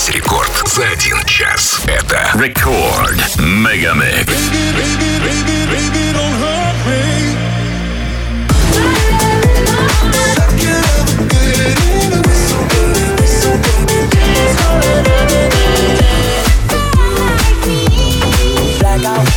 весь рекорд за один час. Это рекорд Мегамикс. Like I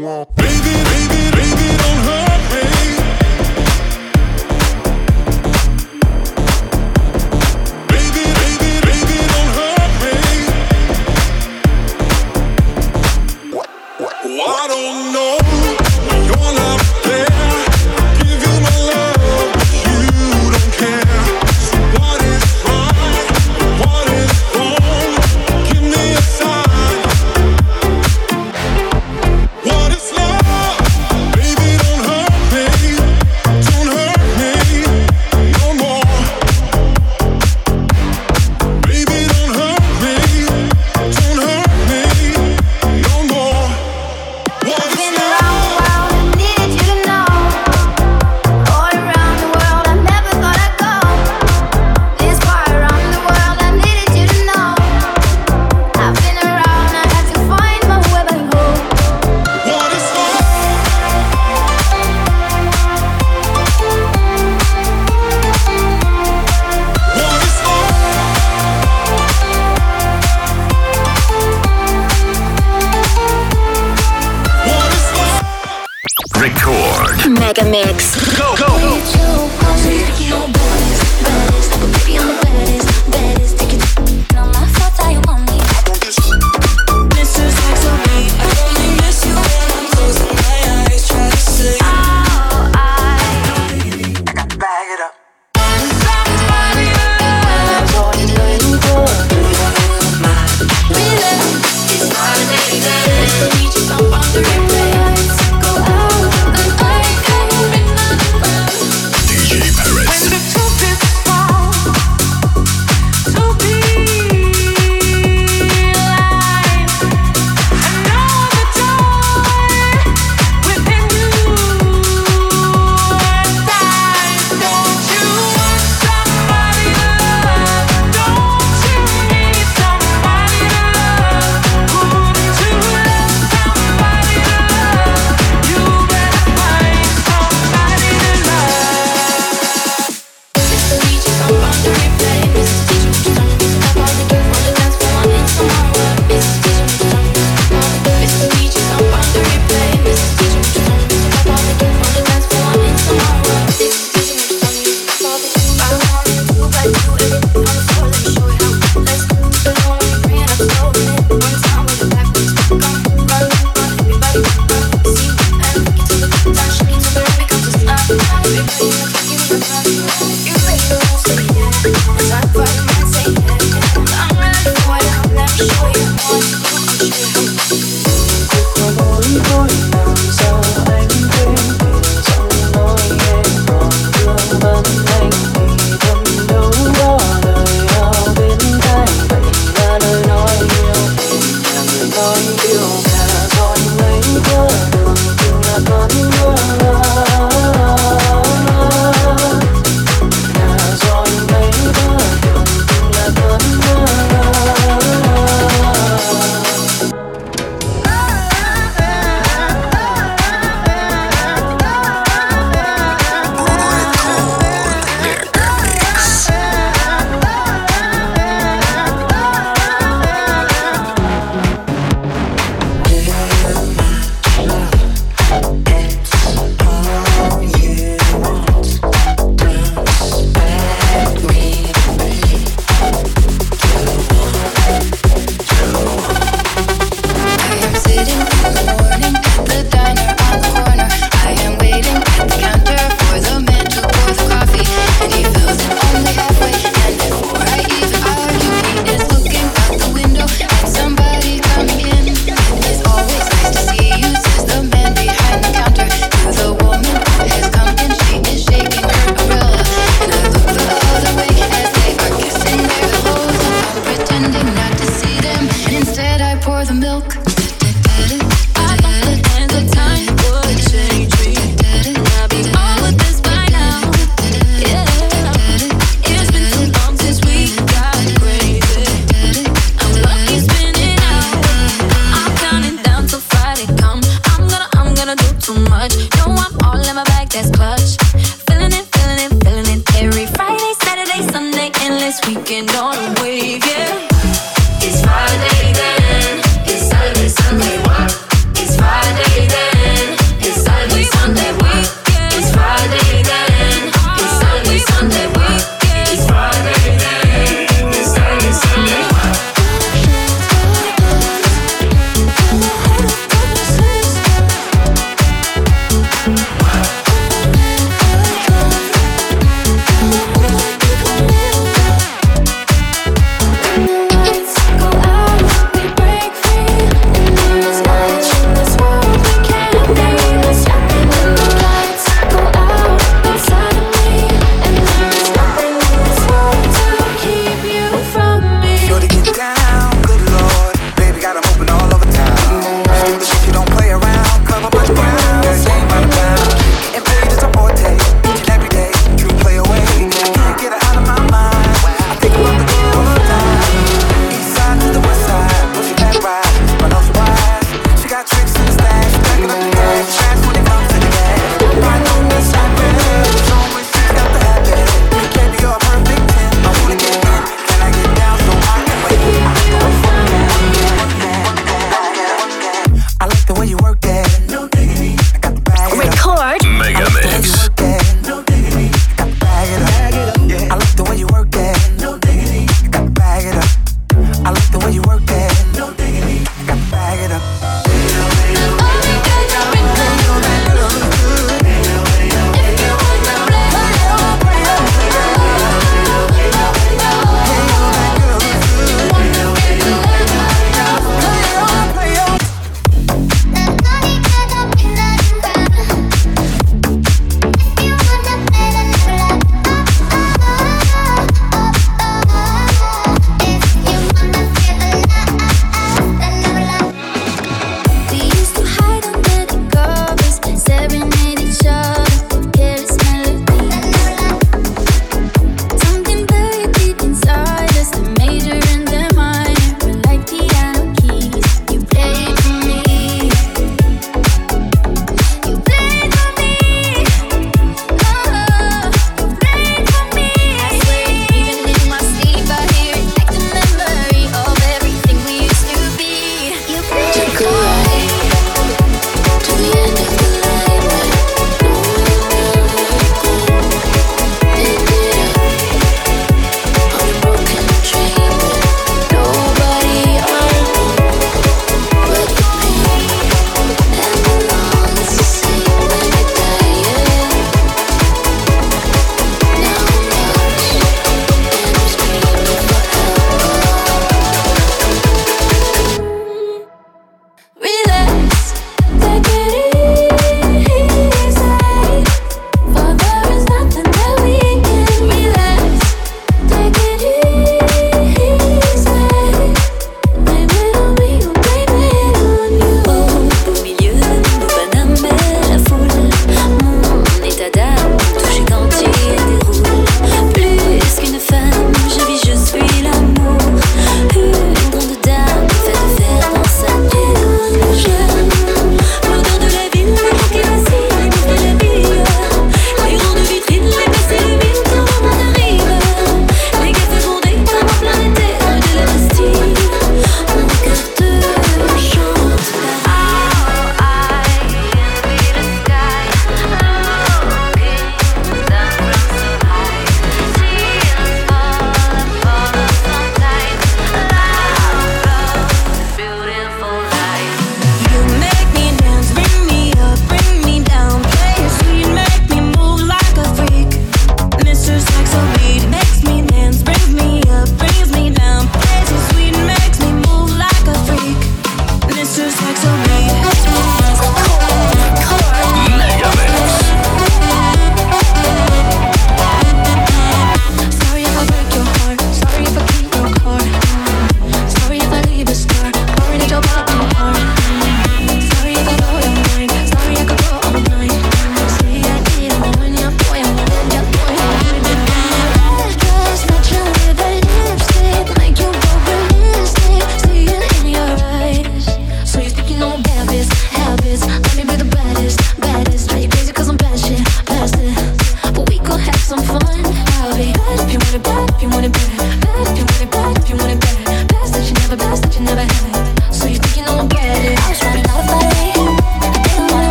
want. Baby,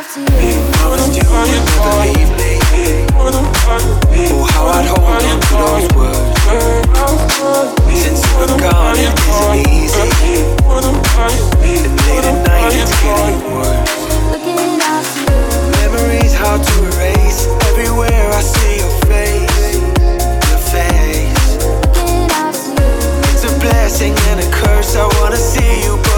I me. Oh, how I'd hold on to those words. It isn't easy. And late at night, it's getting worse. Memories hard to erase. Everywhere I see your face, your face. It's a blessing and a curse. I wanna see you.